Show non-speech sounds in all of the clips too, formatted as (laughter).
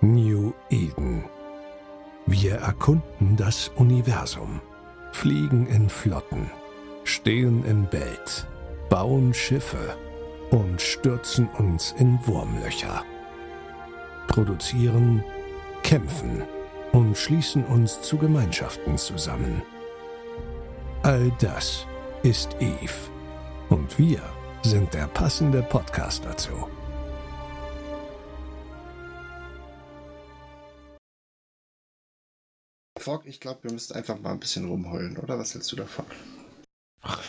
New Eden. Wir erkunden das Universum, fliegen in Flotten, stehen in Belt, bauen Schiffe und stürzen uns in Wurmlöcher. Produzieren, kämpfen und schließen uns zu Gemeinschaften zusammen. All das ist Eve. Und wir sind der passende Podcast dazu. Fogg, ich glaube, wir müssten einfach mal ein bisschen rumheulen, oder? Was hältst du davon? Ach,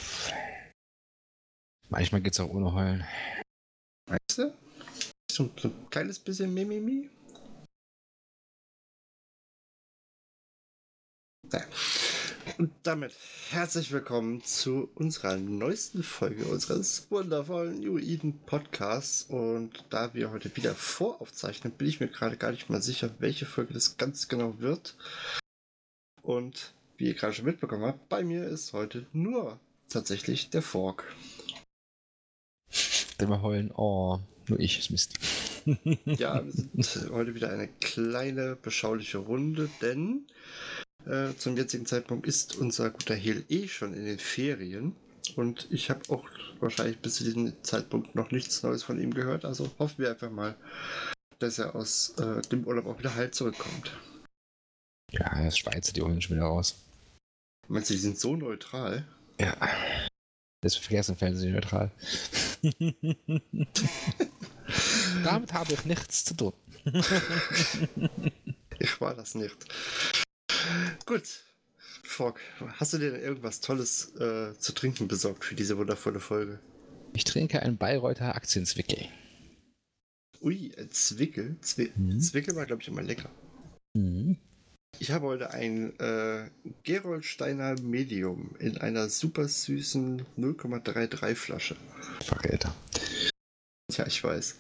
manchmal geht's auch ohne Heulen. Weißt du? So, so ein kleines bisschen Mimimi? Ja. Und damit herzlich willkommen zu unserer neuesten Folge unseres wundervollen New Eden Podcasts. Und da wir heute wieder voraufzeichnen, bin ich mir gerade gar nicht mal sicher, welche Folge das ganz genau wird. Und wie ihr gerade schon mitbekommen habt, bei mir ist heute nur tatsächlich der Fork. Wenn wir heulen, oh, nur ich ist Mist. ja, wir sind heute wieder eine kleine, beschauliche Runde, denn äh, zum jetzigen Zeitpunkt ist unser guter Hel eh schon in den Ferien. Und ich habe auch wahrscheinlich bis zu diesem Zeitpunkt noch nichts Neues von ihm gehört. Also hoffen wir einfach mal, dass er aus äh, dem Urlaub auch wieder heil zurückkommt. Ja, ist Schweizer, die holen schon wieder raus. Meinst du, die sind so neutral? Ja. Das Verkehrsunfälle sind neutral. (laughs) Damit habe ich nichts zu tun. (laughs) ich war das nicht. Gut. Fogg, hast du dir denn irgendwas Tolles äh, zu trinken besorgt für diese wundervolle Folge? Ich trinke einen Bayreuther Aktienzwickel. Ui, ein Zwickel? Zwi mhm. Zwickel war, glaube ich, immer lecker. Mhm. Ich habe heute ein äh, Geroldsteiner Medium in einer super süßen 0,33 Flasche. Verräter. Ja, ich weiß.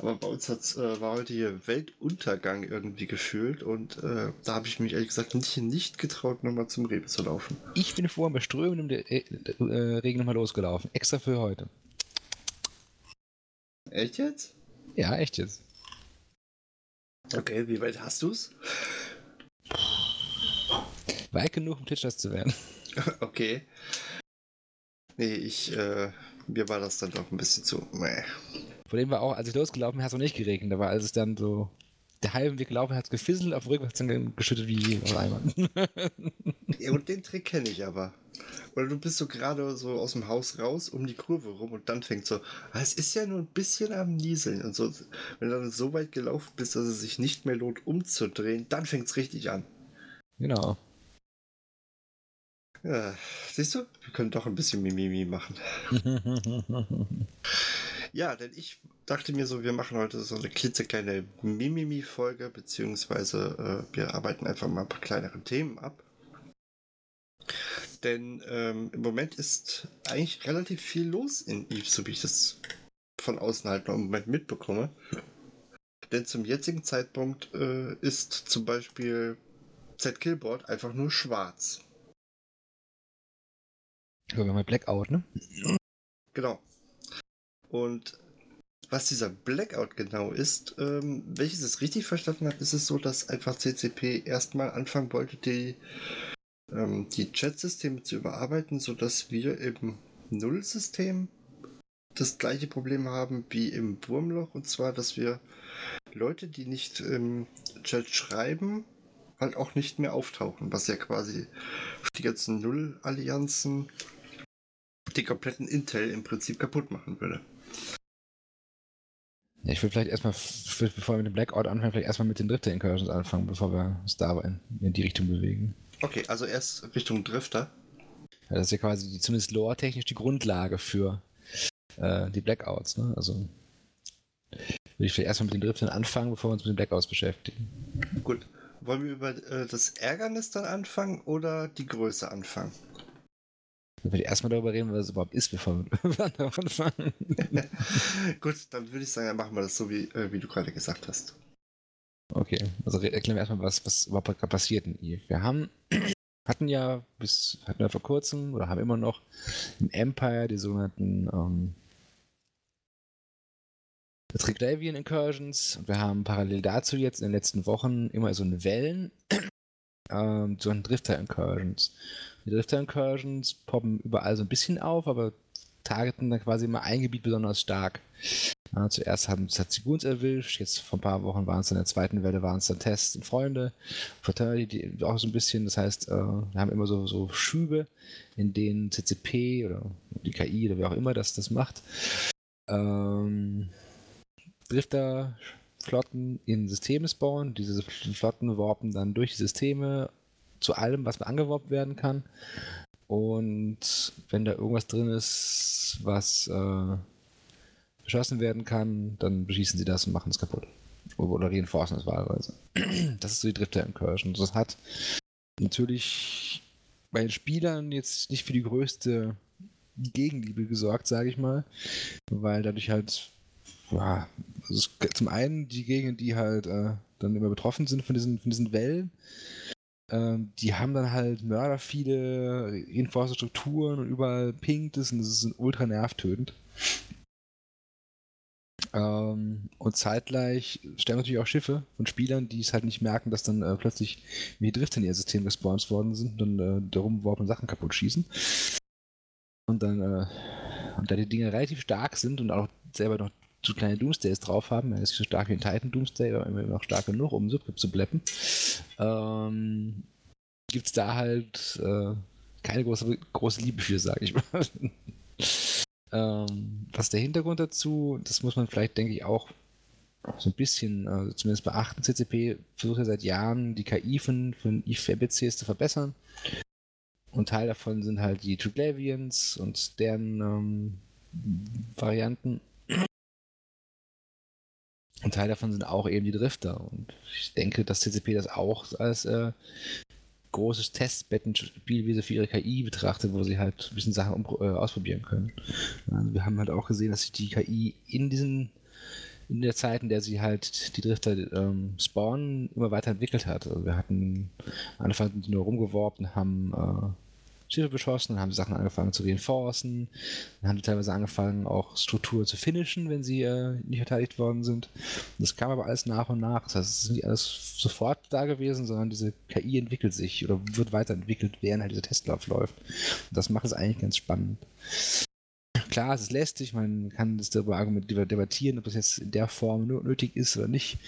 Aber bei uns äh, war heute hier Weltuntergang irgendwie gefühlt und äh, da habe ich mich ehrlich gesagt nicht, nicht getraut, nochmal zum Rewe zu laufen. Ich bin vorhin bei strömendem äh, äh, Regen nochmal losgelaufen. Extra für heute. Echt jetzt? Ja, echt jetzt. Okay, wie weit hast du's? Weit genug, um Titchers zu werden. (laughs) Okay. Nee, ich, äh, mir war das dann doch ein bisschen zu. Meh. Vor dem war auch, als ich losgelaufen bin, hat es noch nicht geregnet. Da war, als es dann so der halben Weg gelaufen hat, es gefisselt, auf rückwärts dann geschüttet wie einmal. (laughs) ja, und den Trick kenne ich aber. Oder du bist so gerade so aus dem Haus raus, um die Kurve rum und dann fängt so, ah, es ist ja nur ein bisschen am Nieseln. Und so, wenn du dann so weit gelaufen bist, dass es sich nicht mehr lohnt, umzudrehen, dann fängt es richtig an. Genau. Ja, siehst du, wir können doch ein bisschen Mimimi machen. (laughs) ja, denn ich dachte mir so, wir machen heute so eine klitzekleine Mimimi-Folge, beziehungsweise äh, wir arbeiten einfach mal ein paar kleinere Themen ab. Denn ähm, im Moment ist eigentlich relativ viel los in Eve, so wie ich das von außen halt noch im Moment mitbekomme. Denn zum jetzigen Zeitpunkt äh, ist zum Beispiel Z-Killboard einfach nur schwarz. Ja, wir haben Blackout, ne? Genau. Und was dieser Blackout genau ist, ähm, welches ich richtig verstanden habe, ist es so, dass einfach CCP erstmal anfangen wollte, die, ähm, die Chat-Systeme zu überarbeiten, sodass wir im Null-System das gleiche Problem haben wie im Wurmloch, und zwar, dass wir Leute, die nicht im Chat schreiben, halt auch nicht mehr auftauchen, was ja quasi die ganzen Null-Allianzen die kompletten Intel im Prinzip kaputt machen würde. Ja, ich würde vielleicht erstmal, bevor wir mit dem Blackout anfangen, vielleicht erstmal mit den Drifter-Incursions anfangen, bevor wir uns da in, in die Richtung bewegen. Okay, also erst Richtung Drifter. Ja, das ist ja quasi die, zumindest lore-technisch die Grundlage für äh, die Blackouts. Ne? Also würde ich vielleicht erstmal mit den Driftern anfangen, bevor wir uns mit den Blackouts beschäftigen. Gut. Wollen wir über äh, das Ärgernis dann anfangen oder die Größe anfangen? Dann würde ich erstmal darüber reden, was es überhaupt ist, bevor wir (laughs) anfangen. (laughs) Gut, dann würde ich sagen, dann machen wir das so, wie, äh, wie du gerade gesagt hast. Okay, also erklären wir erstmal, was, was überhaupt passiert in Eve. Wir haben, (clears throat) hatten ja bis, hatten wir vor kurzem oder haben immer noch im Empire die sogenannten ähm, Triglavian Incursions und wir haben parallel dazu jetzt in den letzten Wochen immer so eine Wellen, (clears throat) ähm, so ein Drifter Incursions. Die Drifter Incursions poppen überall so ein bisschen auf, aber targeten dann quasi immer ein Gebiet besonders stark. Ja, zuerst haben es Ziguns erwischt, jetzt vor ein paar Wochen waren es in der zweiten Welle, waren es dann Tests und Freunde, Fraternity auch so ein bisschen, das heißt, äh, wir haben immer so, so Schübe, in denen CCP oder die KI oder wer auch immer das, das macht, ähm, Drifter-Flotten in Systeme spawnen, diese Flotten warpen dann durch die Systeme zu allem, was angeworben werden kann und wenn da irgendwas drin ist, was äh, beschossen werden kann, dann beschießen sie das und machen es kaputt. Oder reinforcen es wahlweise. (clears throat) Das ist so die Drifter Incursion. Das hat natürlich bei den Spielern jetzt nicht für die größte Gegenliebe gesorgt, sage ich mal, weil dadurch halt ja, also zum einen die Gegenden, die halt äh, dann immer betroffen sind von diesen, von diesen Wellen, ähm, die haben dann halt mörder viele reinforced Strukturen und überall pinkt es und das ist ultra nervtötend. Ähm, und zeitgleich sterben natürlich auch Schiffe von Spielern, die es halt nicht merken, dass dann äh, plötzlich wie Drift in ihr System gespawnt worden sind und dann äh, darum warpen Sachen kaputt schießen. Und dann, äh, und da die Dinge relativ stark sind und auch selber noch zu kleine Doomsdays drauf haben, er ist so stark wie ein Titan Doomsday, aber immer noch stark genug, um Subgrip zu bleppen, ähm, gibt es da halt äh, keine große, große Liebe für, sage ich mal. (laughs) Ähm, was der Hintergrund dazu? Das muss man vielleicht, denke ich, auch so ein bisschen äh, zumindest beachten. CCP versucht ja seit Jahren die KI von, von IFBCs zu verbessern. Und Teil davon sind halt die Triglavians und deren ähm, Varianten. Und Teil davon sind auch eben die Drifter. Und ich denke, dass CCP das auch als äh, großes Testbettenspiel, wie sie für ihre KI betrachtet, wo sie halt ein bisschen Sachen äh, ausprobieren können. Also wir haben halt auch gesehen, dass sich die KI in diesen in der Zeit, in der sie halt die Drifter ähm, spawnen, immer weiterentwickelt hat. Also wir hatten am Anfang nur rumgeworben, haben äh, Schiffe beschossen, dann haben sie Sachen angefangen zu reinforcen, dann haben sie teilweise angefangen, auch Strukturen zu finishen, wenn sie äh, nicht verteidigt worden sind. Das kam aber alles nach und nach. Das heißt, es ist nicht alles sofort da gewesen, sondern diese KI entwickelt sich oder wird weiterentwickelt, während halt dieser Testlauf läuft. Und das macht es eigentlich ganz spannend. Klar, es ist lästig, man kann das darüber debattieren, ob das jetzt in der Form nötig ist oder nicht.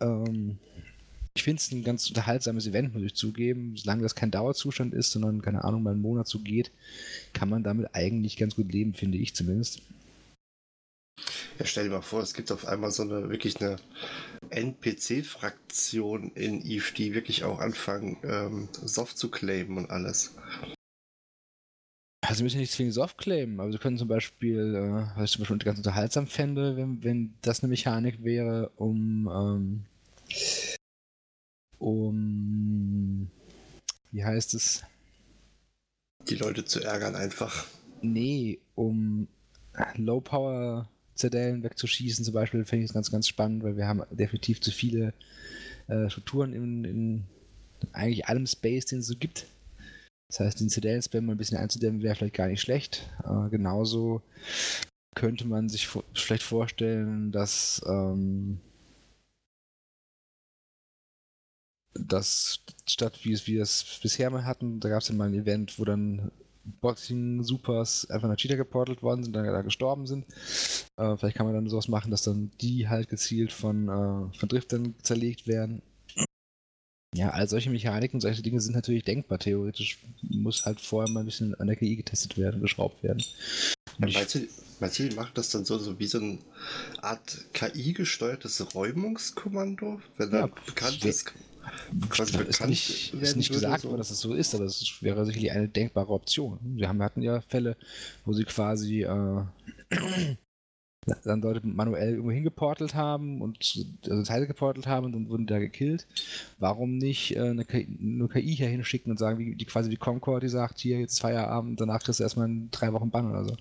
Ähm, ich finde es ein ganz unterhaltsames Event, muss ich zugeben. Solange das kein Dauerzustand ist, sondern, keine Ahnung, mal einen Monat so geht, kann man damit eigentlich ganz gut leben, finde ich zumindest. Ja, stell dir mal vor, es gibt auf einmal so eine wirklich eine NPC-Fraktion in Eve, die wirklich auch anfangen, ähm, Soft zu claimen und alles. Also müssen nicht zwingend Soft claimen, aber sie können zum Beispiel, äh, was ich zum Beispiel ganz unterhaltsam fände, wenn, wenn das eine Mechanik wäre, um ähm, um, wie heißt es? Die Leute zu ärgern einfach. Nee, um Low-Power-Zerdellen wegzuschießen zum Beispiel, finde ich das ganz, ganz spannend, weil wir haben definitiv zu viele äh, Strukturen in, in, eigentlich allem Space, den es so gibt. Das heißt, den Zedellen-Spam mal ein bisschen einzudämmen wäre vielleicht gar nicht schlecht. Äh, genauso könnte man sich vielleicht vorstellen, dass ähm, das statt wie es wir es bisher mal hatten, da gab es ja mal ein Event, wo dann Boxing-Supers einfach nach Cheetah geportelt worden sind, dann da gestorben sind. Äh, vielleicht kann man dann sowas machen, dass dann die halt gezielt von, äh, von Driftern zerlegt werden. Ja, all solche Mechaniken, solche Dinge sind natürlich denkbar. Theoretisch muss halt vorher mal ein bisschen an der KI getestet werden, geschraubt werden. Ja, meinst, du, meinst du, die macht das dann so, so wie so eine Art KI-gesteuertes Räumungskommando? Wenn ja, bekannt ist, quasi bekannt ist nicht, ist nicht gesagt so. worden, dass es so ist, aber es wäre sicherlich eine denkbare Option. Wir haben, hatten ja Fälle, wo sie quasi äh, (clears throat) dann Leute manuell irgendwo hingeportelt haben und also Teile geportelt haben und dann wurden da gekillt. Warum nicht äh, eine KI, nur KI hier hinschicken und sagen, wie die quasi die Concord, die sagt, hier jetzt Feierabend, danach kriegst du erstmal drei Wochen Bann oder so.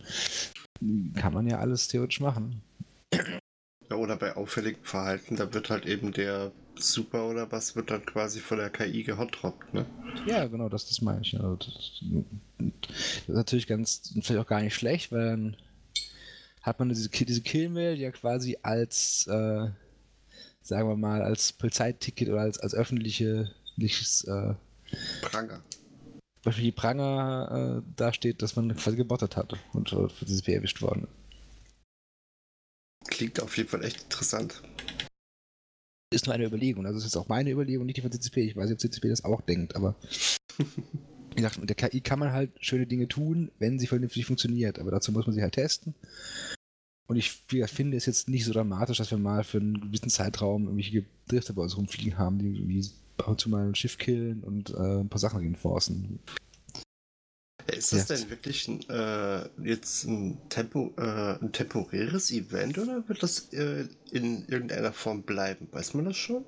Kann man ja alles theoretisch machen. Ja, oder bei auffälligem Verhalten, da wird halt eben der Super oder was wird dann quasi von der KI gehotdroppt, ne? Ja, genau, das, das meine ich. Also das, das, ist natürlich ganz, vielleicht auch gar nicht schlecht, weil dann hat man diese, diese Killmail ja quasi als, äh, sagen wir mal, als Polizeiticket oder als, als öffentliches äh, Pranger. Öffentliche Pranger äh, dasteht, dass man quasi gebottet hat und für CCP erwischt worden. Klingt auf jeden Fall echt interessant. Ist nur eine Überlegung. Also, es ist auch meine Überlegung, nicht die von CCP. Ich weiß nicht, ob CCP das auch denkt, aber. (laughs) wie gesagt, mit der KI kann man halt schöne Dinge tun, wenn sie vernünftig funktioniert. Aber dazu muss man sie halt testen. Und ich finde es jetzt nicht so dramatisch, dass wir mal für einen gewissen Zeitraum irgendwelche Drifter bei uns rumfliegen haben, die irgendwie ab und zu mal ein Schiff killen und äh, ein paar Sachen reinforcen. Ist das ja. denn wirklich ein, äh, jetzt ein, Tempo, äh, ein temporäres Event oder wird das äh, in irgendeiner Form bleiben? Weiß man das schon?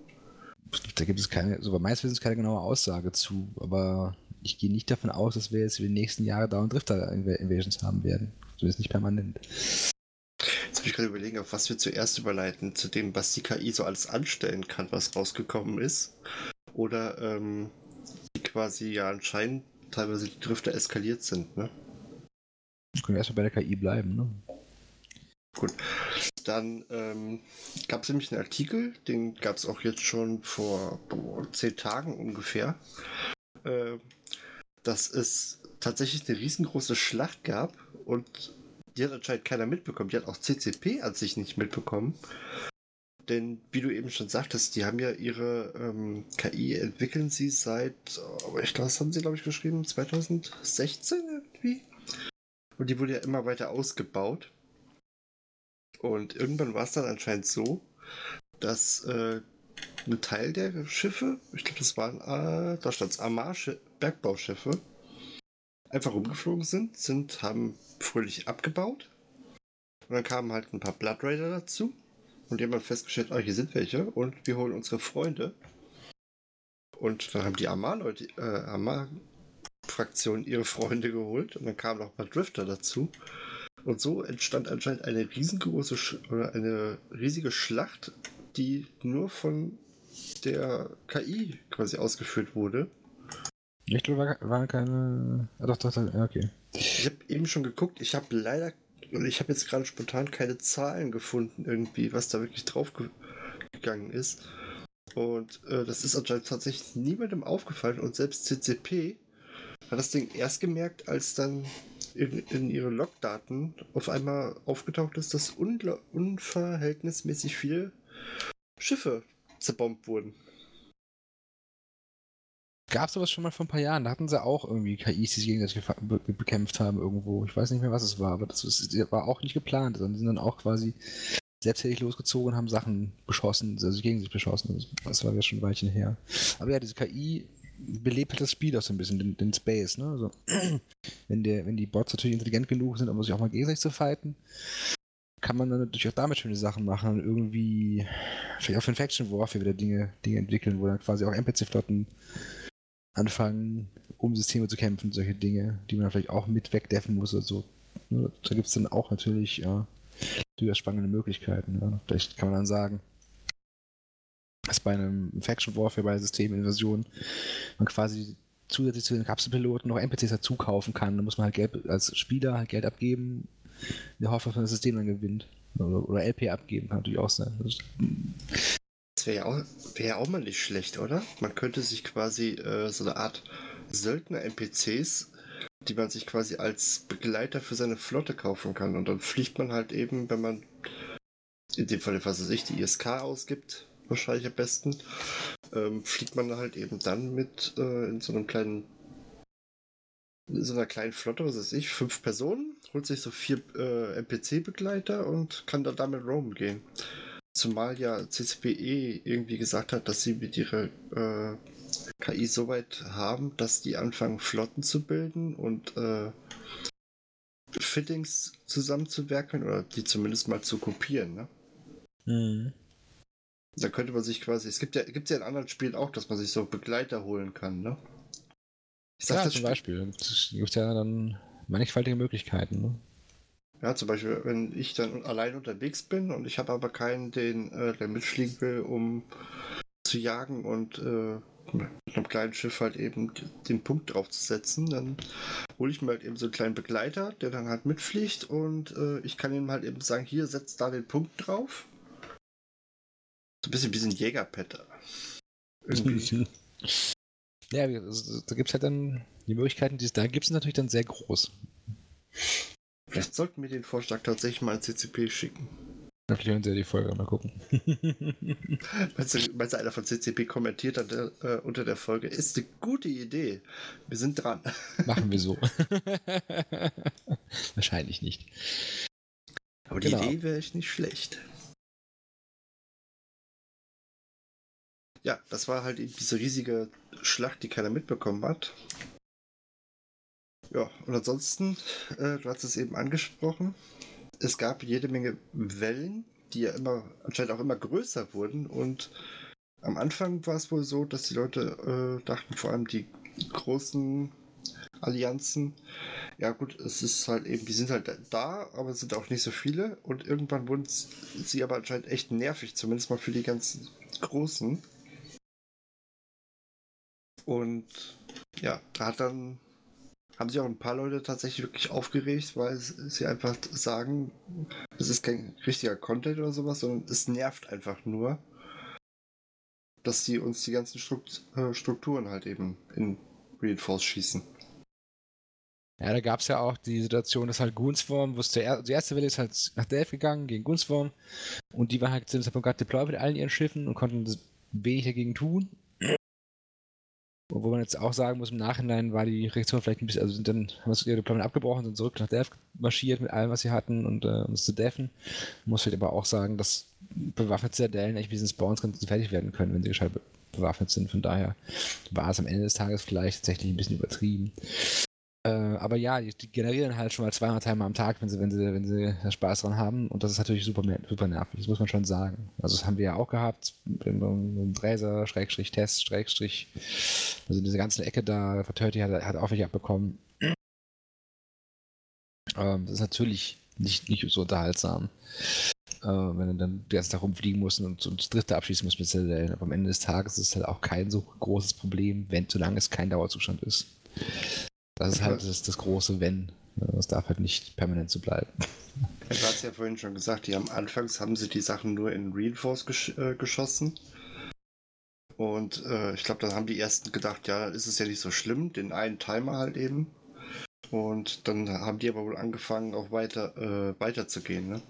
Da gibt es keine, so bei meines Wissens keine genaue Aussage zu, aber ich gehe nicht davon aus, dass wir jetzt für die nächsten Jahre dauernd Drifter-Invasions haben werden. Zumindest nicht permanent. Jetzt habe ich gerade überlegen, auf was wir zuerst überleiten, zu dem, was die KI so alles anstellen kann, was rausgekommen ist. Oder ähm, quasi ja anscheinend teilweise die Drifter eskaliert sind, ne? Können wir erstmal bei der KI bleiben, ne? Gut. Dann ähm, gab es nämlich einen Artikel, den gab es auch jetzt schon vor boah, zehn Tagen ungefähr, äh, dass es tatsächlich eine riesengroße Schlacht gab und die hat anscheinend keiner mitbekommen. Die hat auch CCP an sich nicht mitbekommen. Denn wie du eben schon sagtest, die haben ja ihre ähm, KI entwickeln sie seit, aber ich glaube, das haben sie, glaube ich, geschrieben, 2016 irgendwie. Und die wurde ja immer weiter ausgebaut. Und irgendwann war es dann anscheinend so, dass äh, ein Teil der Schiffe, ich glaube, das waren, äh, da stand es Amar-Bergbauschiffe, einfach rumgeflogen sind, sind, haben fröhlich abgebaut. Und dann kamen halt ein paar Blood Raider dazu. Und die haben dann festgestellt, ah, hier sind welche und wir holen unsere Freunde. Und dann haben die Amar-Leute, äh, Amar-Fraktion ihre Freunde geholt und dann kamen noch ein paar Drifter dazu. Und so entstand anscheinend eine riesengroße Sch oder eine riesige Schlacht, die nur von der KI quasi ausgeführt wurde. Glaube, war, war keine. Ah, doch, doch, doch, okay. Ich habe eben schon geguckt, ich habe leider, ich habe jetzt gerade spontan keine Zahlen gefunden, irgendwie, was da wirklich drauf gegangen ist. Und äh, das ist anscheinend tatsächlich niemandem aufgefallen und selbst CCP hat das Ding erst gemerkt, als dann in, in ihre Logdaten auf einmal aufgetaucht ist, dass unverhältnismäßig viele Schiffe zerbombt wurden. Gab sowas schon mal vor ein paar Jahren? Da hatten sie auch irgendwie KIs, die sich gegenseitig be bekämpft haben irgendwo. Ich weiß nicht mehr, was es war, aber das, ist, war auch nicht geplant, sondern die sind dann auch quasi selbsttätig losgezogen und haben Sachen beschossen, also gegen sich beschossen. Das war ja schon ein Weilchen her. Aber ja, diese KI belebt halt das Spiel auch so ein bisschen, den, den Space. Ne? Also, (clears throat) wenn, der, wenn die Bots natürlich intelligent genug sind, um sich auch mal gegenseitig zu fighten, kann man dann natürlich auch damit schöne Sachen machen und irgendwie vielleicht auch für Infection Warfare wieder Dinge, Dinge entwickeln, wo dann quasi auch NPC-Flotten anfangen, um Systeme zu kämpfen, solche Dinge, die man vielleicht auch mit wegdeffen muss oder so. Da gibt es dann auch natürlich ja, durchaus spannende Möglichkeiten. Ja. Vielleicht kann man dann sagen, dass bei einem Faction Warfare, bei Systeminvasion, man quasi zusätzlich zu den Kapselpiloten noch NPCs dazu kaufen kann. Da muss man halt Geld, als Spieler halt Geld abgeben, in der Hoffnung, dass man das System dann gewinnt. Oder, oder LP abgeben, kann natürlich auch sein. Das wäre ja, auch, wär auch mal nicht schlecht, oder? Man könnte sich quasi äh, so eine Art Söldner-NPCs, die man sich quasi als Begleiter für seine Flotte kaufen kann. Und dann fliegt man halt eben, wenn man in dem Fall, was weiß ich, die ISK ausgibt, wahrscheinlich am besten, ähm, fliegt man halt eben dann mit äh, in so einem kleinen in so einer kleinen Flotte, was weiß ich, fünf Personen, holt sich so vier äh, NPC-Begleiter und kann dann damit roamen gehen. Zumal ja CCPE irgendwie gesagt hat, dass sie mit ihrer äh, KI so weit haben, dass die anfangen, Flotten zu bilden und äh, Fittings zusammenzuwerkeln oder die zumindest mal zu kopieren. Ne? Mhm. Da könnte man sich quasi, es gibt ja, gibt ja in anderen Spielen auch, dass man sich so Begleiter holen kann, ne? Ich sag, ja, zum Beispiel. Es gibt ja dann mannigfaltige Möglichkeiten, ne? Ja, zum Beispiel, wenn ich dann allein unterwegs bin und ich habe aber keinen, den, äh, der mitfliegen will, um zu jagen und äh, mit einem kleinen Schiff halt eben den Punkt draufzusetzen. Dann hole ich mir halt eben so einen kleinen Begleiter, der dann halt mitfliegt und äh, ich kann ihm halt eben sagen, hier, setzt da den Punkt drauf. So ein bisschen wie ein Jägerpet. Irgendwie. (laughs) Ja, also, da gibt es halt dann die Möglichkeiten, die es da gibt, sind natürlich dann sehr groß. Vielleicht sollten wir den Vorschlag tatsächlich mal ins CCP schicken. Vielleicht hören Sie ja die Folge mal gucken. (laughs) (laughs) meinst, du, meinst du, einer von CCP kommentiert hat, äh, unter der Folge, ist eine gute Idee. Wir sind dran. (laughs) Machen wir so. Wahrscheinlich nicht. Aber die genau. Idee wäre echt nicht schlecht. Ja, das war halt eben diese riesige Schlacht, die keiner mitbekommen hat. Ja, und ansonsten, äh, du hast es eben angesprochen, es gab jede Menge Wellen, die ja immer anscheinend auch immer größer wurden. Und am Anfang war es wohl so, dass die Leute äh, dachten, vor allem die großen Allianzen, ja gut, es ist halt eben, die sind halt da, aber es sind auch nicht so viele. Und irgendwann wurden sie aber anscheinend echt nervig, zumindest mal für die ganzen Großen. Und ja, da hat dann haben sich auch ein paar Leute tatsächlich wirklich aufgeregt, weil sie einfach sagen, das ist kein richtiger Content oder sowas, sondern es nervt einfach nur, dass sie uns die ganzen äh, Strukturen halt eben in Reinforce schießen. Ja, da gab es ja auch die Situation, dass halt Gunsworm, wo der, die erste Welle ist halt nach Delph gegangen gegen Gunsworm und die waren halt zu dem Zeitpunkt gerade deployed mit allen ihren Schiffen und konnten wenig dagegen tun. Wo man jetzt auch sagen muss, im Nachhinein war die Reaktion vielleicht ein bisschen, also sind dann, haben das ihr Deployment abgebrochen, sind zurück nach Dev marschiert mit allem, was sie hatten und äh, um es zu deffen. Muss vielleicht aber auch sagen, dass bewaffnete Zitadellen echt diesen Spawns ganz fertig werden können, wenn sie gescheit bewaffnet sind. Von daher war es am Ende des Tages vielleicht tatsächlich ein bisschen übertrieben. Äh, aber ja, die, die, generieren halt schon mal 200 Timer am Tag, wenn sie, wenn sie, wenn sie Spaß dran haben. Und das ist natürlich super, super nervig, das muss man schon sagen. Also das haben wir ja auch gehabt, im Bräser, Schrägstrich, Test, Schrägstrich. Also diese ganze Ecke da, Verturti hat, hat auch welche abbekommen. Ähm, das ist natürlich nicht, nicht so unterhaltsam. Äh, wenn du dann den ganzen Tag rumfliegen musst und, und das dritte abschließen musst mit Zellen. Aber am Ende des Tages ist es halt auch kein so großes Problem, wenn solange es kein Dauerzustand ist. Das ist halt das, das große Wenn. Es darf halt nicht permanent so bleiben. Du hast ja vorhin schon gesagt, die haben anfangs haben sie die Sachen nur in Reinforce gesch äh, geschossen. Und äh, ich glaube, dann haben die ersten gedacht, ja, ist es ja nicht so schlimm, den einen Timer halt eben. Und dann haben die aber wohl angefangen, auch weiter äh, weiterzugehen, ne?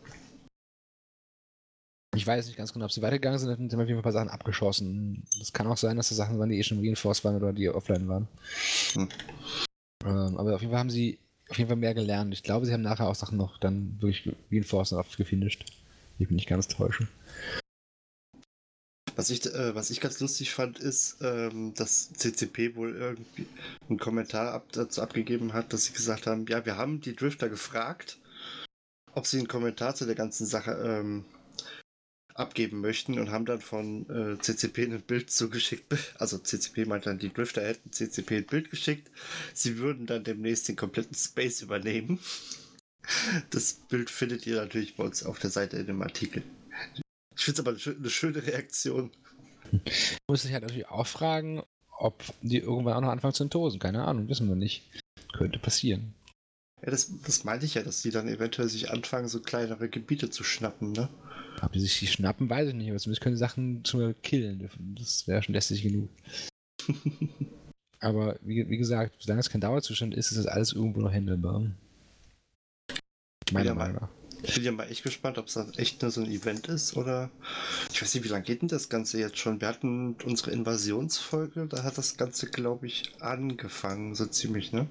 Ich weiß nicht ganz genau, ob sie weitergegangen sind, dann haben wir ein paar Sachen abgeschossen. Es kann auch sein, dass das Sachen waren, die eh schon Reinforce waren oder die offline waren. Hm. Ähm, aber auf jeden Fall haben sie auf jeden Fall mehr gelernt. Ich glaube, sie haben nachher auch Sachen noch dann wirklich reinforced und gefinisht. Ich bin nicht ganz täuschen. Was ich, äh, was ich ganz lustig fand, ist, ähm, dass CCP wohl irgendwie einen Kommentar ab, dazu abgegeben hat, dass sie gesagt haben, ja, wir haben die Drifter gefragt, ob sie einen Kommentar zu der ganzen Sache ähm, abgeben möchten und haben dann von äh, CCP ein Bild zugeschickt. (laughs) Also CCP meint dann, die Drifter hätten CCP ein Bild geschickt. Sie würden dann demnächst den kompletten Space übernehmen. (laughs) Das Bild findet ihr natürlich bei uns auf der Seite in dem Artikel. Ich finde es aber eine, schöne Reaktion. (laughs) Muss ich halt natürlich auch fragen, ob die irgendwann auch noch anfangen zu entosen. Keine Ahnung, wissen wir nicht. Könnte passieren. Ja, das, das meinte ich ja, dass die dann eventuell sich anfangen, so kleinere Gebiete zu schnappen, ne? Ob die sich die schnappen, weiß ich nicht, aber zumindest können die Sachen schon killen. Das wäre schon lästig genug. (laughs) aber wie, wie, gesagt, solange es kein Dauerzustand ist, ist das alles irgendwo noch handelbar. Meiner Meinung nach. Ich bin ja mal echt gespannt, ob es dann echt nur so ein Event ist oder. Ich weiß nicht, wie lange geht denn das Ganze jetzt schon? Wir hatten unsere Invasionsfolge, da hat das Ganze, glaube ich, angefangen, so ziemlich, ne?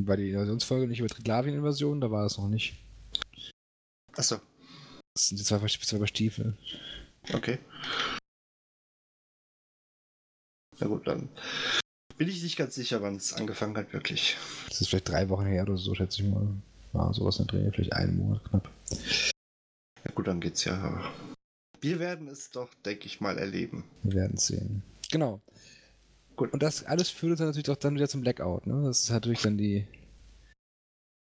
War die Invasionsfolge nicht über Triglavien-Invasion? Da war es noch nicht. Achso, das sind die zwei, zwei Stiefel. Okay. Na gut, dann bin ich nicht ganz sicher, wann es angefangen hat, wirklich. Das ist vielleicht drei Wochen her oder so, schätze ich mal. War sowas in der Dreh, vielleicht einen Monat knapp. Ja gut, dann geht's ja. Wir werden es doch, denke ich mal, erleben. Wir werden es sehen. Genau. Gut. Und das alles führt uns natürlich auch dann wieder zum Blackout. Ne? Das ist natürlich dann die,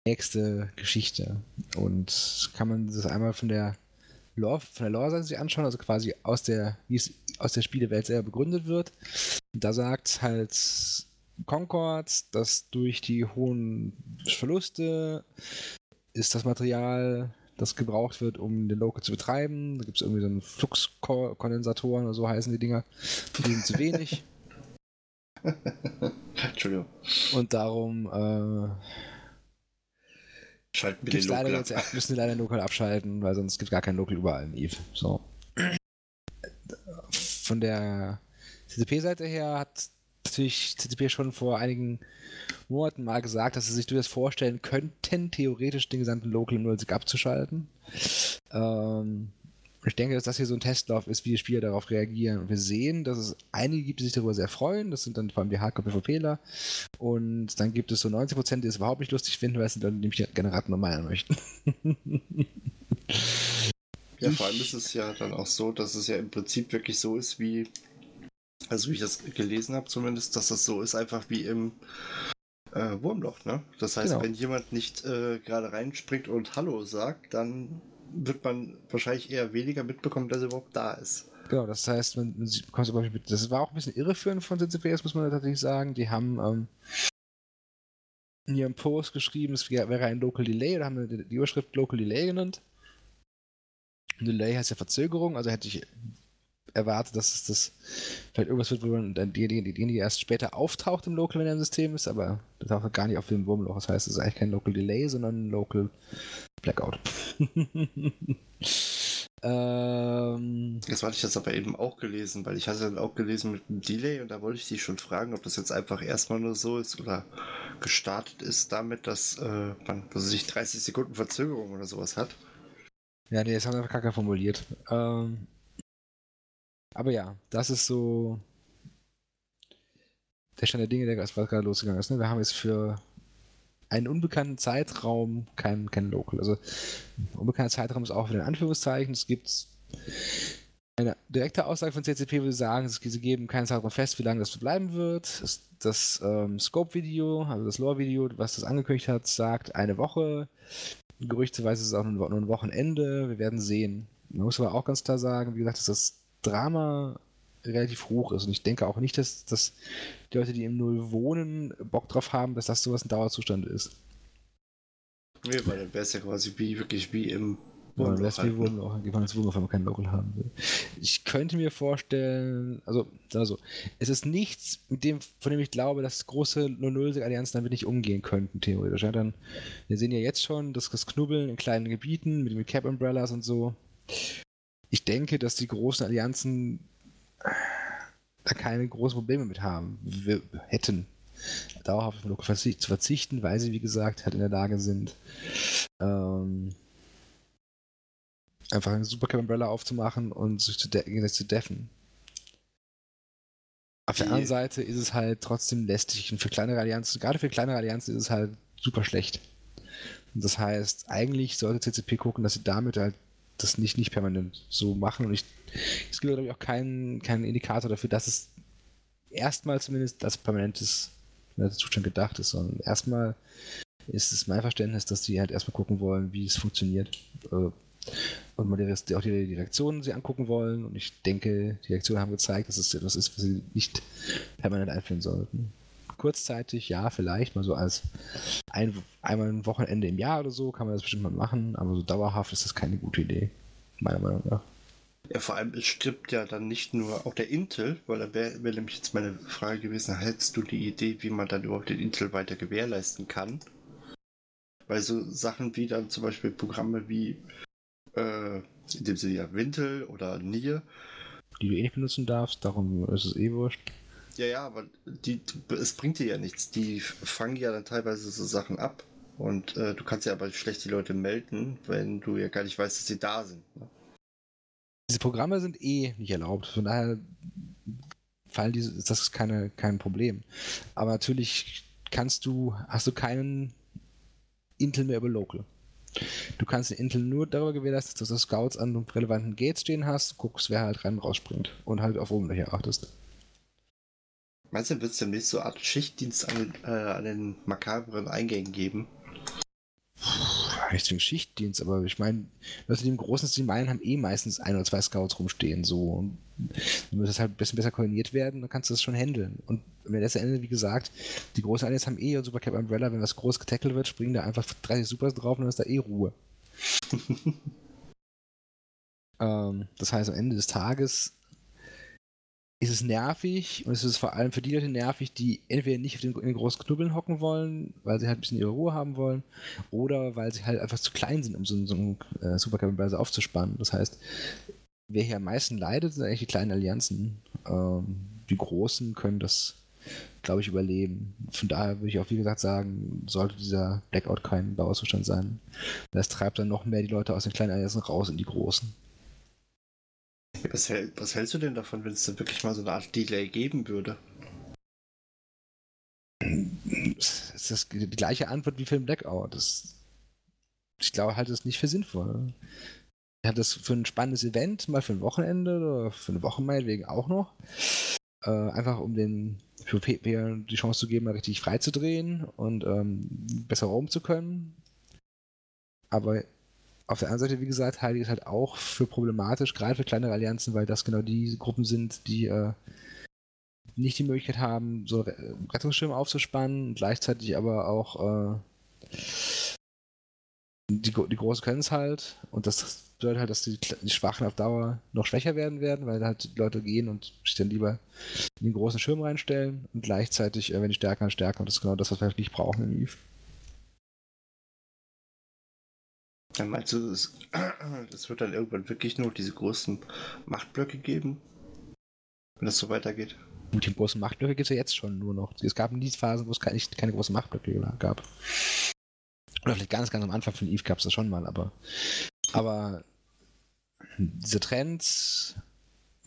nächste Geschichte. Und kann man das einmal von der Lore, von der Lore-Seite sich anschauen, also quasi aus der, wie es aus der Spielewelt selber begründet wird. Da sagt halt Concord, dass durch die hohen Verluste ist das Material, das gebraucht wird, um den Local zu betreiben. Da gibt es irgendwie so einen Fluxkondensatoren oder so heißen die Dinger. Die sind zu wenig. (laughs) Entschuldigung. Und darum äh, Schalten wir den leider Local jetzt, müssen die leider Local abschalten, weil sonst gibt es gar kein Local überall in Eve. So. Von der CCP-Seite her hat natürlich CCP schon vor einigen Monaten mal gesagt, dass sie sich durchaus vorstellen könnten, theoretisch den gesamten Local im Nullsig abzuschalten. Ähm, ich denke, dass das hier so ein Testlauf ist, wie die Spieler darauf reagieren. Und wir sehen, dass es einige gibt, die sich darüber sehr freuen. Das sind dann vor allem die Hardcore-PvPler. Und dann gibt es so 90%, die es überhaupt nicht lustig finden, weil es sind dann nämlich die Generaten normal möchten. Ja, vor allem ist es ja dann auch so, dass es ja im Prinzip wirklich so ist wie, also wie ich das gelesen habe zumindest, dass das so ist einfach wie im äh, Wurmloch, ne? Das heißt, Genau. wenn jemand nicht äh, gerade reinspringt und Hallo sagt, dann wird man wahrscheinlich eher weniger mitbekommen, dass er überhaupt da ist. Genau, das heißt, man, man bekommt zum Beispiel das war auch ein bisschen irreführend von CCPS, muss man tatsächlich sagen. Die haben ähm, in ihrem Post geschrieben, es wär- wäre ein Local Delay, oder haben die Überschrift Local Delay genannt. Delay heißt ja Verzögerung, also hätte ich erwartet, dass es das vielleicht irgendwas wird, wo man dann diejenige, die, die erst später auftaucht im Local, wenn er im System ist, aber das taucht gar nicht auf dem Wurmloch. Das heißt, es ist eigentlich kein Local Delay, sondern ein Local Blackout. (laughs) ähm, Jetzt hatte ich das aber eben auch gelesen, weil ich hatte dann auch gelesen mit einem Delay und da wollte ich dich schon fragen, ob das jetzt einfach erstmal nur so ist oder gestartet ist damit, dass äh, man sich 30 Sekunden Verzögerung oder sowas hat. Ja, nee, das haben wir einfach kacke formuliert. Ähm, aber ja, das ist so der Stand der Dinge, der was gerade losgegangen ist. Ne? Wir haben jetzt für einen unbekannten Zeitraum kein, kein Local. Also unbekannter Zeitraum ist auch wieder in Anführungszeichen. Es gibt eine direkte Aussage von CCP, sie sagen, sie geben keinen Zeitraum fest, wie lange das bleiben wird. Es- Das ähm, Scope-Video, also das Lore-Video, was das angekündigt hat, sagt eine Woche. Gerüchteweise ist es auch nur ein Wochenende. Wir werden sehen. Man muss aber auch ganz klar sagen, wie gesagt, dass das Drama relativ hoch ist. Und ich denke auch nicht, dass, dass die Leute, die im Null wohnen, Bock drauf haben, dass das sowas ein Dauerzustand ist. Nee, weil dann wäre es ja quasi wie wirklich wie im Ja, Wurmloch das halt, wir ne? wenn man keinen Local haben will. Ich könnte mir vorstellen, also, also es ist nichts, mit dem, von dem ich glaube, dass große 0-0-Allianzen damit nicht umgehen könnten, theoretisch. Ja, dann, wir sehen ja jetzt schon das, das Knubbeln in kleinen Gebieten mit, mit Cap Umbrellas und so. Ich denke, dass die großen Allianzen da keine großen Probleme mit haben. Wir hätten dauerhaft auf verzicht, zu verzichten, weil sie, wie gesagt, halt in der Lage sind, ähm, einfach eine Super Cap Umbrella aufzumachen und sich zu, de zu deffen. Auf der anderen Seite ist es halt trotzdem lästig und für kleinere Allianzen, gerade für kleinere Allianzen ist es halt super schlecht. Und das heißt, eigentlich sollte CCP gucken, dass sie damit halt das nicht, nicht permanent so machen und ich, es gibt glaube ich auch keinen, keinen Indikator dafür, dass es erstmal zumindest als permanentes Zustand gedacht ist, sondern erstmal ist es mein Verständnis, dass die halt erstmal gucken wollen, wie es funktioniert. Äh, Und mal die, auch die Direktionen sie angucken wollen. Und ich denke, die Direktionen haben gezeigt, dass es etwas ist, was sie nicht permanent einführen sollten. Kurzzeitig, ja, vielleicht, mal so als ein, einmal ein Wochenende im Jahr oder so kann man das bestimmt mal machen, aber so dauerhaft ist das keine gute Idee, meiner Meinung nach. Ja, vor allem, es stirbt ja dann nicht nur auch der Intel, weil da wäre wär nämlich jetzt meine Frage gewesen, hättest du die Idee, wie man dann überhaupt den Intel weiter gewährleisten kann? Weil so Sachen wie dann zum Beispiel Programme wie, äh, in dem Sinne ja Wintel oder Nier, Die du eh nicht benutzen darfst, darum ist es eh wurscht. Ja, ja, aber die, es bringt dir ja nichts. Die fangen ja dann teilweise so Sachen ab. Und äh, du kannst ja aber schlecht die Leute melden, wenn du ja gar nicht weißt, dass sie da sind. Ne? Diese Programme sind eh nicht erlaubt, von daher fallen diese, ist das keine, kein Problem. Aber natürlich kannst du, hast du keinen Intel mehr über Local. Du kannst den Intel nur darüber gewährleisten, dass du Scouts an relevanten Gates stehen hast, guckst, wer halt rein und rausspringt und halt auf Oberfläche achtest. Meinst du, wird es demnächst so eine Art Schichtdienst an den, äh, an den makabren Eingängen geben? nicht zwingend Schichtdienst, aber ich meine, Leute, die im großen Stil meinen, haben eh meistens ein oder zwei Scouts rumstehen. So. Und dann muss das halt ein bisschen besser koordiniert werden, dann kannst du das schon handeln. Und am letzten Ende, wie gesagt, die großen Aliens haben eh Super Cap Umbrella, wenn was groß getackelt wird, springen da einfach 30 Supers drauf und dann ist da eh Ruhe. (laughs) ähm, das heißt, am Ende des Tages ist es nervig und es ist vor allem für die Leute nervig, die entweder nicht auf den, in den großen Knubbeln hocken wollen, weil sie halt ein bisschen ihre Ruhe haben wollen, oder weil sie halt einfach zu klein sind, um so, so einen äh, Supercap aufzuspannen. Das heißt, wer hier am meisten leidet, sind eigentlich die kleinen Allianzen. Ähm, die großen können das, glaube ich, überleben. Von daher würde ich auch, wie gesagt, sagen, sollte dieser Blackout kein Dauerzustand sein. Das treibt dann noch mehr die Leute aus den kleinen Allianzen raus in die großen. Was, hält, was hältst du denn davon, wenn es dann wirklich mal so eine Art Delay geben würde? Das ist die gleiche Antwort wie für den Blackout. Das, ich glaube, halt das nicht für sinnvoll. Ich halte das für ein spannendes Event, mal für ein Wochenende oder für eine Woche meinetwegen auch noch. Äh, einfach um den PPR die Chance zu geben, mal richtig frei zu drehen und ähm, besser rum zu können. Aber auf der anderen Seite, wie gesagt, halte ich es halt auch für problematisch, gerade für kleinere Allianzen, weil das genau die Gruppen sind, die äh, nicht die Möglichkeit haben, so Rettungsschirme aufzuspannen gleichzeitig aber auch äh, die, die Großen können es halt und das bedeutet halt, dass die, die, Schwachen auf Dauer noch schwächer werden werden, weil halt die Leute gehen und sich dann lieber in den großen Schirm reinstellen und gleichzeitig, äh, wenn die stärker stärker und das ist genau das, was wir halt nicht brauchen in Eve. Dann meinst du, (clears throat) es, wird dann irgendwann wirklich nur diese großen Machtblöcke geben? Wenn das so weitergeht? Mit den großen Machtblöcke gibt es ja jetzt schon nur noch. Es gab nie Phasen, wo es keine, keine großen Machtblöcke gab. Oder vielleicht ganz, ganz am Anfang von Eve gab es das schon mal, aber. Aber diese Trends,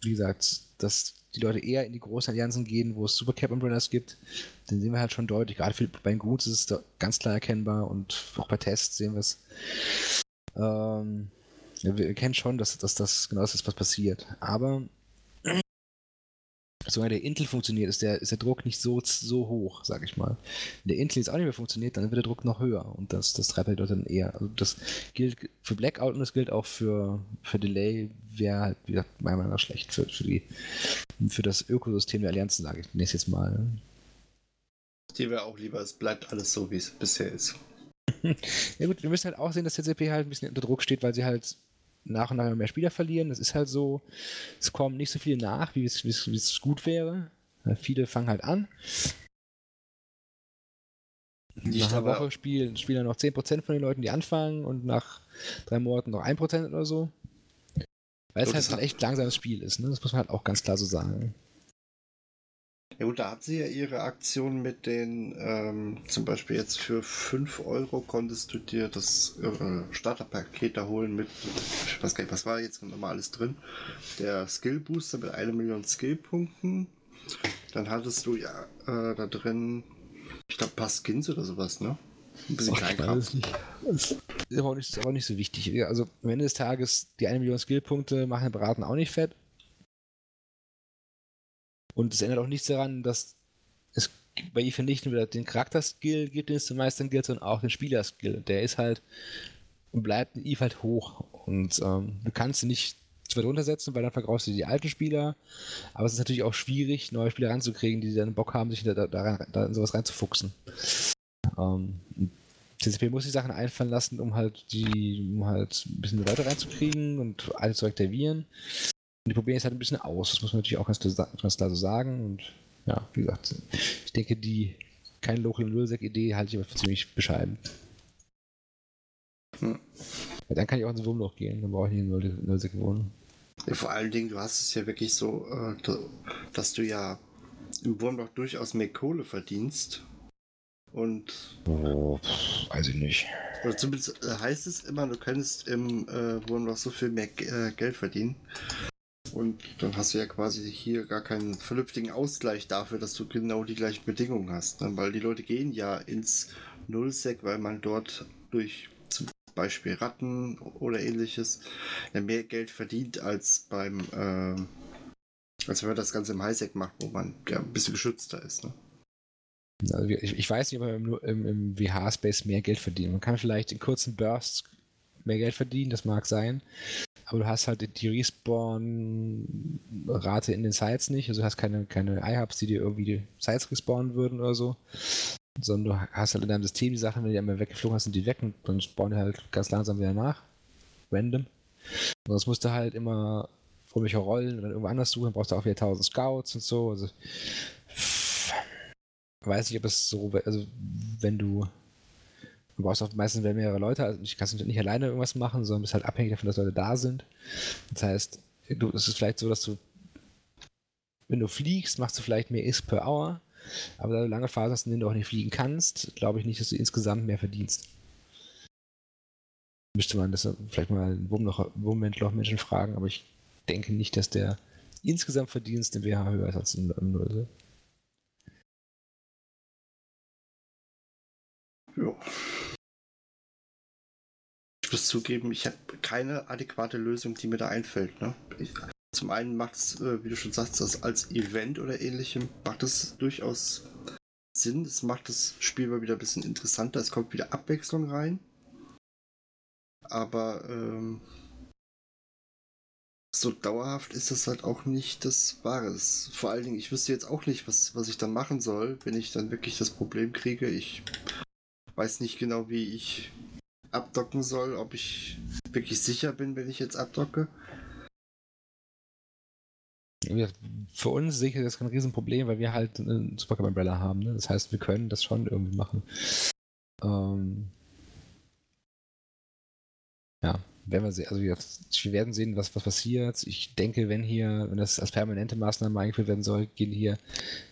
wie gesagt, dass die Leute eher in die großen Allianzen gehen, wo es Supercap Umbrellas gibt, den sehen wir halt schon deutlich. Gerade bei den Goods ist es ganz klar erkennbar und auch bei Tests sehen wir es. Ähm, wir erkennen schon, dass, dass das genau das ist, was passiert. Aber (clears throat) solange der Intel funktioniert, ist der, ist der Druck nicht so, so hoch, sag ich mal. Wenn der Intel jetzt auch nicht mehr funktioniert, dann wird der Druck noch höher und das, das treibt halt dann eher. Also das gilt für Blackout und das gilt auch für, für Delay, wäre halt, wie meiner Meinung nach schlecht für, für, die, für das Ökosystem der Allianzen, sage ich nächstes Mal. Die wäre auch lieber, es bleibt alles so, wie es bisher ist. (laughs) ja gut, wir müssen halt auch sehen, dass CCP halt ein bisschen unter Druck steht, weil sie halt nach und nach mehr Spieler verlieren. Das ist halt so, es kommen nicht so viele nach, wie es, wie es, wie es gut wäre. Viele fangen halt an. Nicht nach einer Woche spielen, spielen dann noch 10% von den Leuten, die anfangen und nach drei Monaten noch 1% oder so. Weil es halt ein echt langsames Spiel ist, ne? Das muss man halt auch ganz klar so sagen. Ja gut, da hat sie ja ihre Aktion mit den, ähm, zum Beispiel jetzt für 5 Euro konntest du dir das äh, Starterpaket da holen mit, ich weiß gar nicht, was war jetzt nochmal alles drin? Der Skill Booster mit einer Million Skillpunkten. Dann hattest du ja äh, da drin, ich glaube, ein paar Skins oder sowas, ne? Ein bisschen klein. Das ist, ist, ist aber nicht so wichtig. Also am Ende des Tages, die eine Million Skillpunkte machen den Beraten auch nicht fett. Und es ändert auch nichts daran, dass es bei Eve nicht nur den Charakterskill gibt, den es zu meistern gilt, sondern auch den Spielerskill. Der ist halt und bleibt in Eve halt hoch. Und ähm, du kannst ihn nicht zu weit runtersetzen, weil dann vergraust du die alten Spieler. Aber es ist natürlich auch schwierig, neue Spieler ranzukriegen, die dann Bock haben, sich da, da, da in sowas reinzufuchsen. Ähm, CCP muss die Sachen einfallen lassen, um halt die, um halt ein bisschen Leute reinzukriegen und alles zu aktivieren. Und die probieren es halt ein bisschen aus. Das muss man natürlich auch ganz, ganz klar so sagen. Und ja, wie gesagt, ich denke, die keine Local Nullsec-Idee halte ich aber für ziemlich bescheiden. Hm. Ja, dann kann ich auch ins Wurmloch gehen, dann brauche ich nicht in Nullsec wohnen. Ja, vor allen Dingen, du hast es ja wirklich so, äh, dass du ja im Wurmloch durchaus mehr Kohle verdienst. Und. Oh, weiß ich nicht. Oder zumindest äh, heißt es immer, du könntest im äh, Wurmloch so viel mehr äh, Geld verdienen. Und dann hast du ja quasi hier gar keinen vernünftigen Ausgleich dafür, dass du genau die gleichen Bedingungen hast. Ne? Weil die Leute gehen ja ins Nullsec, weil man dort durch zum Beispiel Ratten oder ähnliches mehr Geld verdient als beim äh, als wenn man das Ganze im Highsec macht, wo man ja ein bisschen geschützter ist. Ne? Also ich, ich, weiß nicht, ob man im, im, WH-Space mehr Geld verdient. Man kann vielleicht in kurzen Bursts mehr Geld verdienen, das mag sein. Aber du hast halt die Respawn-Rate in den Sites nicht. Also du hast keine, keine iHubs, die dir irgendwie die Sites respawnen würden oder so. Sondern du hast halt in deinem System die Sachen, wenn die einmal weggeflogen hast, sind die weg und dann spawnen die halt ganz langsam wieder nach. Random. Und sonst musst du halt immer irgendwelche Rollen oder irgendwo anders suchen, dann brauchst du auch wieder 1000 Scouts und so. Also weiß nicht, ob es so, also wenn du, du brauchst auch meistens mehrere Leute, also ich kannst nicht alleine irgendwas machen, sondern bist halt abhängig davon, dass Leute da sind. Das heißt, du, es ist vielleicht so, dass du, wenn du fliegst, machst du vielleicht mehr Is per Hour, aber da du lange Phasen hast, in denen du auch nicht fliegen kannst, glaube ich nicht, dass du insgesamt mehr verdienst. Müsste man das vielleicht mal einen Wurmwendloch-Menschen fragen, aber ich denke nicht, dass der insgesamt Verdienst im WH höher ist als im Null. Ja. Muss zugeben, ich habe keine adäquate Lösung, die mir da einfällt. Ne? Ich, zum einen macht es, äh, wie du schon sagst, das als Event oder ähnlichem, macht es durchaus Sinn. Es macht das Spiel mal wieder ein bisschen interessanter. Es kommt wieder Abwechslung rein. Aber ähm, so dauerhaft ist das halt auch nicht das Wahres. Vor allen Dingen, ich wüsste jetzt auch nicht, was, was ich dann machen soll, wenn ich dann wirklich das Problem kriege. Ich weiß nicht genau, wie ich abdocken soll, ob ich wirklich sicher bin, wenn ich jetzt abdocke. Für uns sicher das kein Riesenproblem, weil wir halt einen Supercup Umbrella haben. Ne? Das heißt, wir können das schon irgendwie machen. Ähm ja, werden wir sehen. Also wir werden sehen, was, was passiert. Ich denke, wenn hier, wenn das als permanente Maßnahme eingeführt werden soll, gehen hier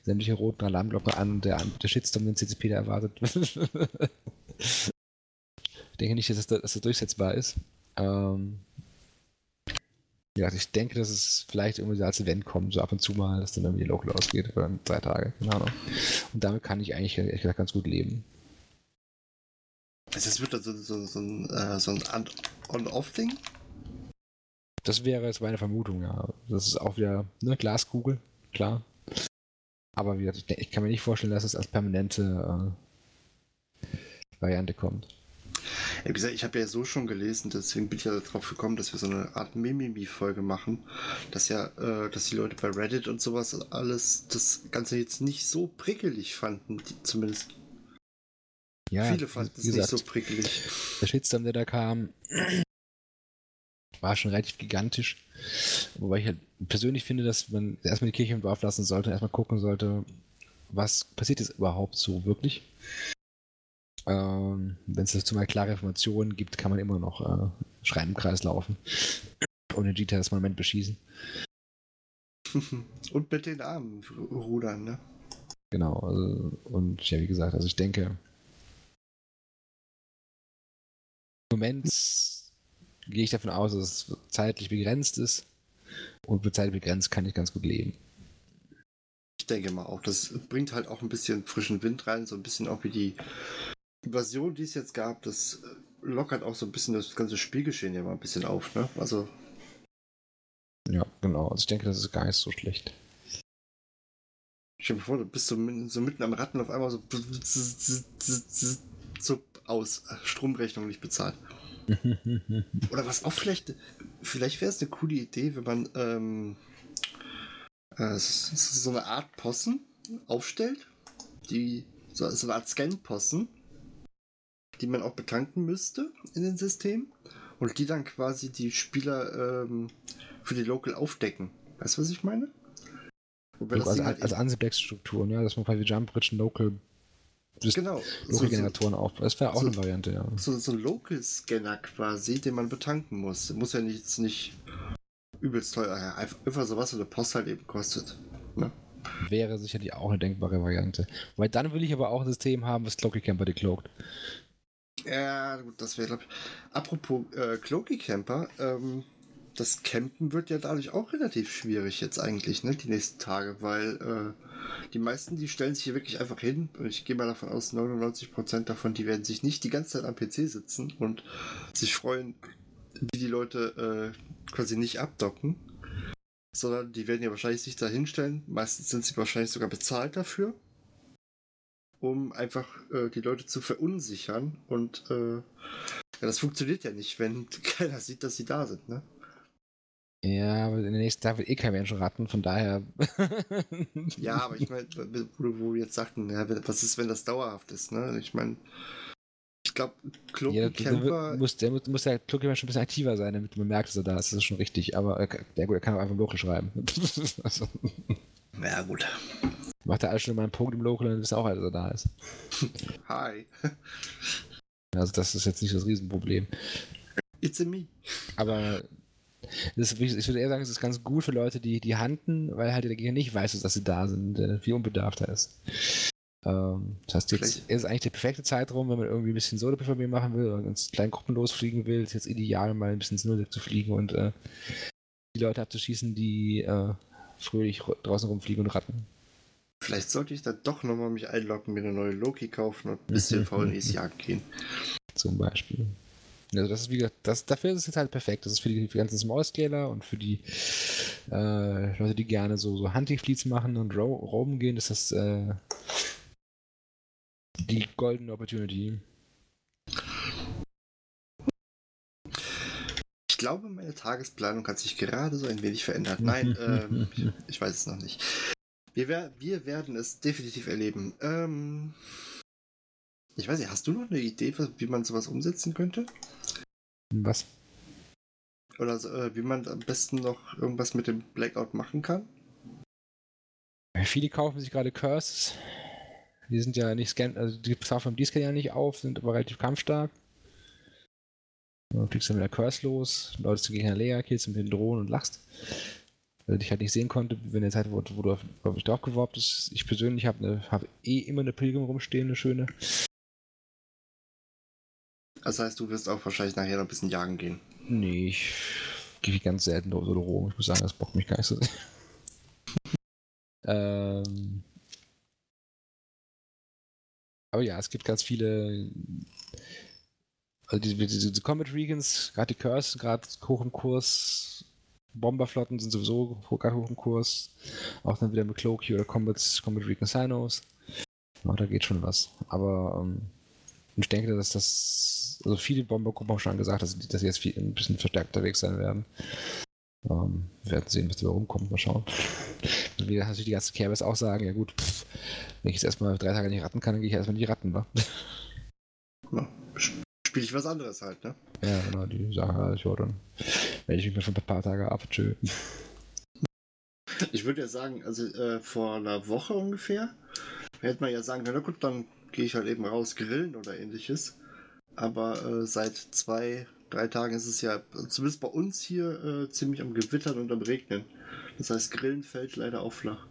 sämtliche roten Alarmglocken an der, der Shitstorm, den CCP da erwartet. (laughs) ich denke nicht, dass das, dass das durchsetzbar ist. Ähm, ja, ich denke, dass es vielleicht irgendwie als Event kommt, so ab und zu mal, dass dann irgendwie Local ausgeht, oder drei Tage, keine Ahnung. Und damit kann ich eigentlich ehrlich gesagt ganz gut leben. Es wird also so, so ein, äh, so ein On-Off-Ding? Das wäre jetzt meine Vermutung, ja. Das ist auch wieder eine Glaskugel, klar. Aber wie gesagt, ich kann mir nicht vorstellen, dass es als permanente äh, Variante kommt. Wie gesagt, ich habe ja so schon gelesen, deswegen bin ich ja darauf gekommen, dass wir so eine Art Mimimi-Folge machen, dass ja, äh, dass die Leute bei Reddit und sowas alles das Ganze jetzt nicht so prickelig fanden, die, zumindest ja, viele fanden es nicht so prickelig. Der Shitstorm, der da kam, war schon relativ gigantisch. Wobei ich halt persönlich finde, dass man erstmal die Kirche im Dorf lassen sollte und erstmal gucken sollte, was passiert jetzt überhaupt so wirklich. Ähm, Wenn es dazu mal klare Informationen gibt, kann man immer noch äh, schreien im Kreis laufen und den GTA das Monument beschießen. (laughs) und mit den Armen rudern, ne? Genau, also, und ja, wie gesagt, also ich denke, im Moment gehe ich davon aus, dass es zeitlich begrenzt ist. Und mit zeitlich begrenzt kann ich ganz gut leben. Ich denke mal auch, das bringt halt auch ein bisschen frischen Wind rein, so ein bisschen auch wie die Invasion, die es jetzt gab, das lockert auch so ein bisschen das ganze Spielgeschehen ja mal ein bisschen auf, ne? Also. Ja, genau. Also ich denke, das ist gar nicht so schlecht. Ich mir vor, du bist so, so mitten am Ratten auf einmal so, so aus. Stromrechnung nicht bezahlt. (laughs) Oder was auch vielleicht, vielleicht wäre es eine coole Idee, wenn man ähm, äh, so eine Art Possen aufstellt, die so, so eine Art Scan-Possen, die man auch betanken müsste in den System und die dann quasi die Spieler ähm, für die Local aufdecken. Weißt du, was ich meine? Wobei also, halt als Ansiplex-Struktur, ne? dass man quasi Jump Bridge Local genau. Local-Generatoren so, auf. Das wäre auch so, eine Variante, ja. So, so ein Local-Scanner quasi, den man betanken muss. Muss ja nicht, nicht übelst teuer. Ja, einfach, so was, was eine Post halt eben kostet. Ne? Wäre sicherlich auch eine denkbare Variante. Weil dann will ich aber auch ein System haben, was Cloaky Camper decloakt. Ja, gut, das wäre, glaube ich. Apropos äh, Cloaky Camper, ähm, das Campen wird ja dadurch auch relativ schwierig jetzt eigentlich, ne, die nächsten Tage, weil äh, die meisten, die stellen sich hier wirklich einfach hin und ich gehe mal davon aus, 99% davon, die werden sich nicht die ganze Zeit am PC sitzen und sich freuen, wie die Leute äh, quasi nicht abdocken, sondern die werden ja wahrscheinlich sich da hinstellen. Meistens sind sie wahrscheinlich sogar bezahlt dafür. Um einfach äh, die Leute zu verunsichern. Und äh, ja, das funktioniert ja nicht, wenn (laughs) keiner sieht, dass sie da sind, ne? Ja, aber in den nächsten Tagen wird eh kein Mensch raten, von daher. ja, aber ich meine, wo, wir jetzt sagten, ja, was ist, wenn das dauerhaft ist, ne? Ich meine, glaube, Cloaky ja, Camper. Muss, der muss, muss der Cloaky schon ein bisschen aktiver sein, damit man merkt, dass er da ist. Das ist schon richtig. Aber äh, der, gut, er kann auch einfach im Local schreiben. (laughs) also. Ja, gut. Macht er alles schon mal einen Punkt im Local, dann wisst ihr auch, dass er da ist. Hi. Also, das ist jetzt nicht das Riesenproblem. It's a me. Aber das, ich würde eher sagen, es ist ganz gut für Leute, die, die handen, weil halt der Gegner nicht weiß, dass sie da sind, viel unbedarfter ist. Ähm, das heißt, jetzt ist eigentlich der perfekte Zeitraum, wenn man irgendwie ein bisschen Solo-PvP machen will oder ganz kleinen Gruppen losfliegen will, ist jetzt ideal, mal ein bisschen ins Null zu fliegen und äh, die Leute abzuschießen, die äh, fröhlich draußen rumfliegen und ratten. Vielleicht sollte ich da doch nochmal mich einloggen, mir eine neue Loki kaufen und ein (laughs) bisschen VNEs jagen gehen. Zum Beispiel. Also das ist wie gesagt, das, dafür ist es jetzt halt perfekt. Das ist für die, für die ganzen Small-Scaler und für die äh, Leute, die gerne so, so Hunting-Fleets machen und ro roamen gehen, ist das äh, die Golden Opportunity. Ich glaube, meine Tagesplanung hat sich gerade so ein wenig verändert. Nein, (laughs) ähm, ich weiß es noch nicht. Wir, wir werden es definitiv erleben. Ähm, ich weiß nicht, hast du noch eine Idee, wie man sowas umsetzen könnte? Was? Oder äh, wie man am besten noch irgendwas mit dem Blackout machen kann? Viele kaufen sich gerade Curses. Die sind ja nicht scan, also die vom D-Scan ja nicht auf, sind aber relativ kampfstark. Du fliegst dann mit der Curse los, läutest du gegen eine Leer, killst mit den Drohnen und lachst. Weil ich halt nicht sehen konnte, wenn der Zeit, wo, wo du auf, auf mich drauf geworben bist. Ich persönlich habe hab eh immer eine Pilgrim rumstehen, eine schöne. Das heißt, du wirst auch wahrscheinlich nachher noch ein bisschen jagen gehen. Nee, ich gehe ganz selten so rum. Ich muss sagen, das bockt mich gar nicht so sehr. (laughs) ähm, aber ja, es gibt ganz viele. Also diese, diese, diese Combat Regans, gerade die Curse, gerade hoch im Kurs. Bomberflotten sind sowieso gerade hoch im Kurs. Auch dann wieder mit Cloaky oder Combat, Combat Regan Sinos. Ja, da geht schon was. Aber ähm, ich denke, dass das. Also viele Bombergruppen haben schon gesagt, dass, sie jetzt viel, ein bisschen verstärkt unterwegs sein werden. Ähm, wir werden sehen, was da rumkommt. Mal schauen. Und (laughs) wie natürlich die ganzen Kerbers auch sagen: Ja, gut, pff, wenn ich jetzt erstmal drei Tage nicht ratten kann, dann gehe ich erstmal nicht ratten, wa? Ja, spiele ich was anderes halt, ne? Ja, genau, die sagen halt, ja, dann melde ich mich mal für ein paar Tage ab. Tschö. Ich würde ja sagen, also äh, vor einer Woche ungefähr hätte man ja sagen können, na gut, dann gehe ich halt eben raus grillen oder ähnliches. Aber äh, seit zwei, drei Tagen ist es ja zumindest bei uns hier äh, ziemlich am Gewittern und am Regnen. Das heißt, Grillen fällt leider auch flach.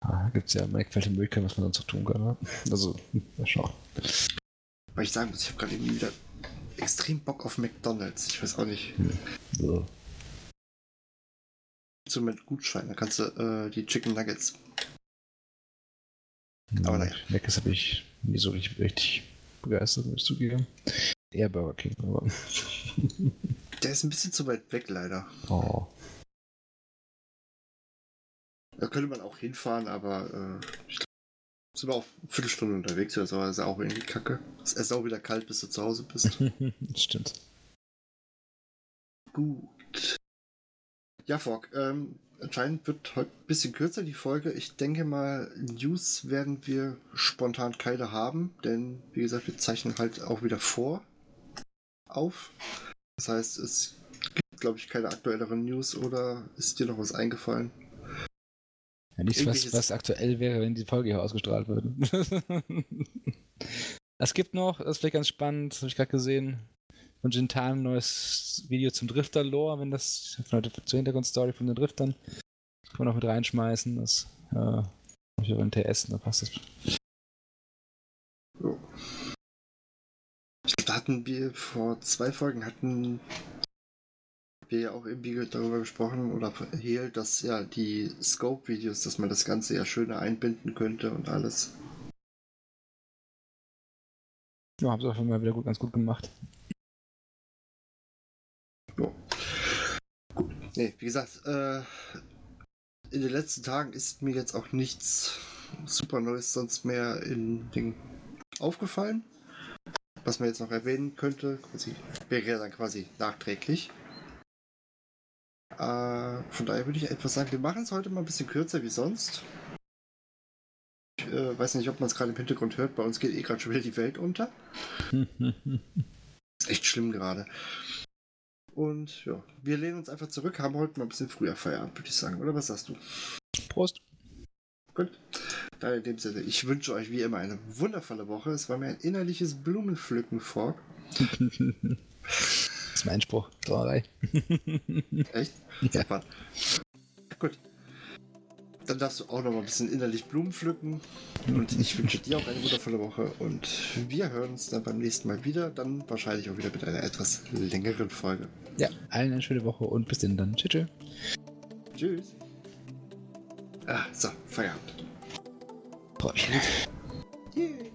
Ah, gibt es ja mannigfaltige Möglichkeiten, was man sonst noch tun kann. Ne? Also, (laughs) mal schauen. Weil ich sagen muss, ich habe gerade irgendwie wieder extrem Bock auf McDonalds. Ich weiß auch nicht. Hm. So. So mit Gutschein, da kannst du äh, die Chicken Nuggets. Aber naja. Macs habe ich nie so richtig, richtig begeistert, muss ich zugeben. Eher Burger King, aber. (laughs) Der ist ein bisschen zu weit weg, leider. Oh. Da könnte man auch hinfahren, aber äh, ich glaube, sind wir auch eine Viertelstunde unterwegs oder so, das ist auch irgendwie kacke. Es ist auch wieder kalt, bis du zu Hause bist. (laughs) Stimmt. Gut. Ja, Fogg, ähm, anscheinend wird heute ein bisschen kürzer die Folge. Ich denke mal, News werden wir spontan keine haben, denn wie gesagt, wir zeichnen halt auch wieder vor auf. Das heißt, es gibt, glaube ich, keine aktuelleren News oder ist dir noch was eingefallen? Ja, nichts, was, was aktuell wäre, wenn die Folge hier ausgestrahlt würde. (laughs) es gibt noch, das ist vielleicht ganz spannend, habe ich gerade gesehen, von Jintan ein neues Video zum Drifter-Lore, wenn das von der, zur Hintergrundstory von den Driftern kann man auch mit reinschmeißen. Das äh, ich auch in TS, da passt das. Oh. Ich glaube, da hatten wir vor zwei Folgen hatten wir ja auch irgendwie darüber gesprochen oder erhielt, dass ja die Scope-Videos, dass man das Ganze ja schöner einbinden könnte und alles. Ja, haben sie einfach mal wieder gut, ganz gut gemacht. Jo. Gut. Nee, wie gesagt, äh, in den letzten Tagen ist mir jetzt auch nichts super Neues sonst mehr in Ding aufgefallen. Was man jetzt noch erwähnen könnte, quasi, wäre ja dann quasi nachträglich. Äh, von daher würde ich etwas sagen, wir machen es heute mal ein bisschen kürzer wie sonst. Ich äh, weiß nicht, ob man es gerade im Hintergrund hört, bei uns geht eh gerade schon wieder die Welt unter. (laughs) ist echt schlimm gerade. Und ja, wir lehnen uns einfach zurück, haben heute mal ein bisschen früher Feierabend, würde ich sagen. Oder was sagst du? Prost. Gut. Dann in dem Sinne, ich wünsche euch wie immer eine wundervolle Woche. Es war mir ein innerliches Blumenpflücken, Fork. (laughs) das ist mein Spruch. Sauerei. (laughs) Echt? Ja. Super. Gut. Dann darfst du auch noch mal ein bisschen innerlich Blumen pflücken. Und ich wünsche dir auch eine wundervolle Woche. Und wir hören uns dann beim nächsten Mal wieder. Dann wahrscheinlich auch wieder mit einer etwas längeren Folge. Ja, allen eine schöne Woche und bis denn dann. Tschüss. tschüss. Tschüss. Ah, so, Feierabend. Pleasure. Yeah.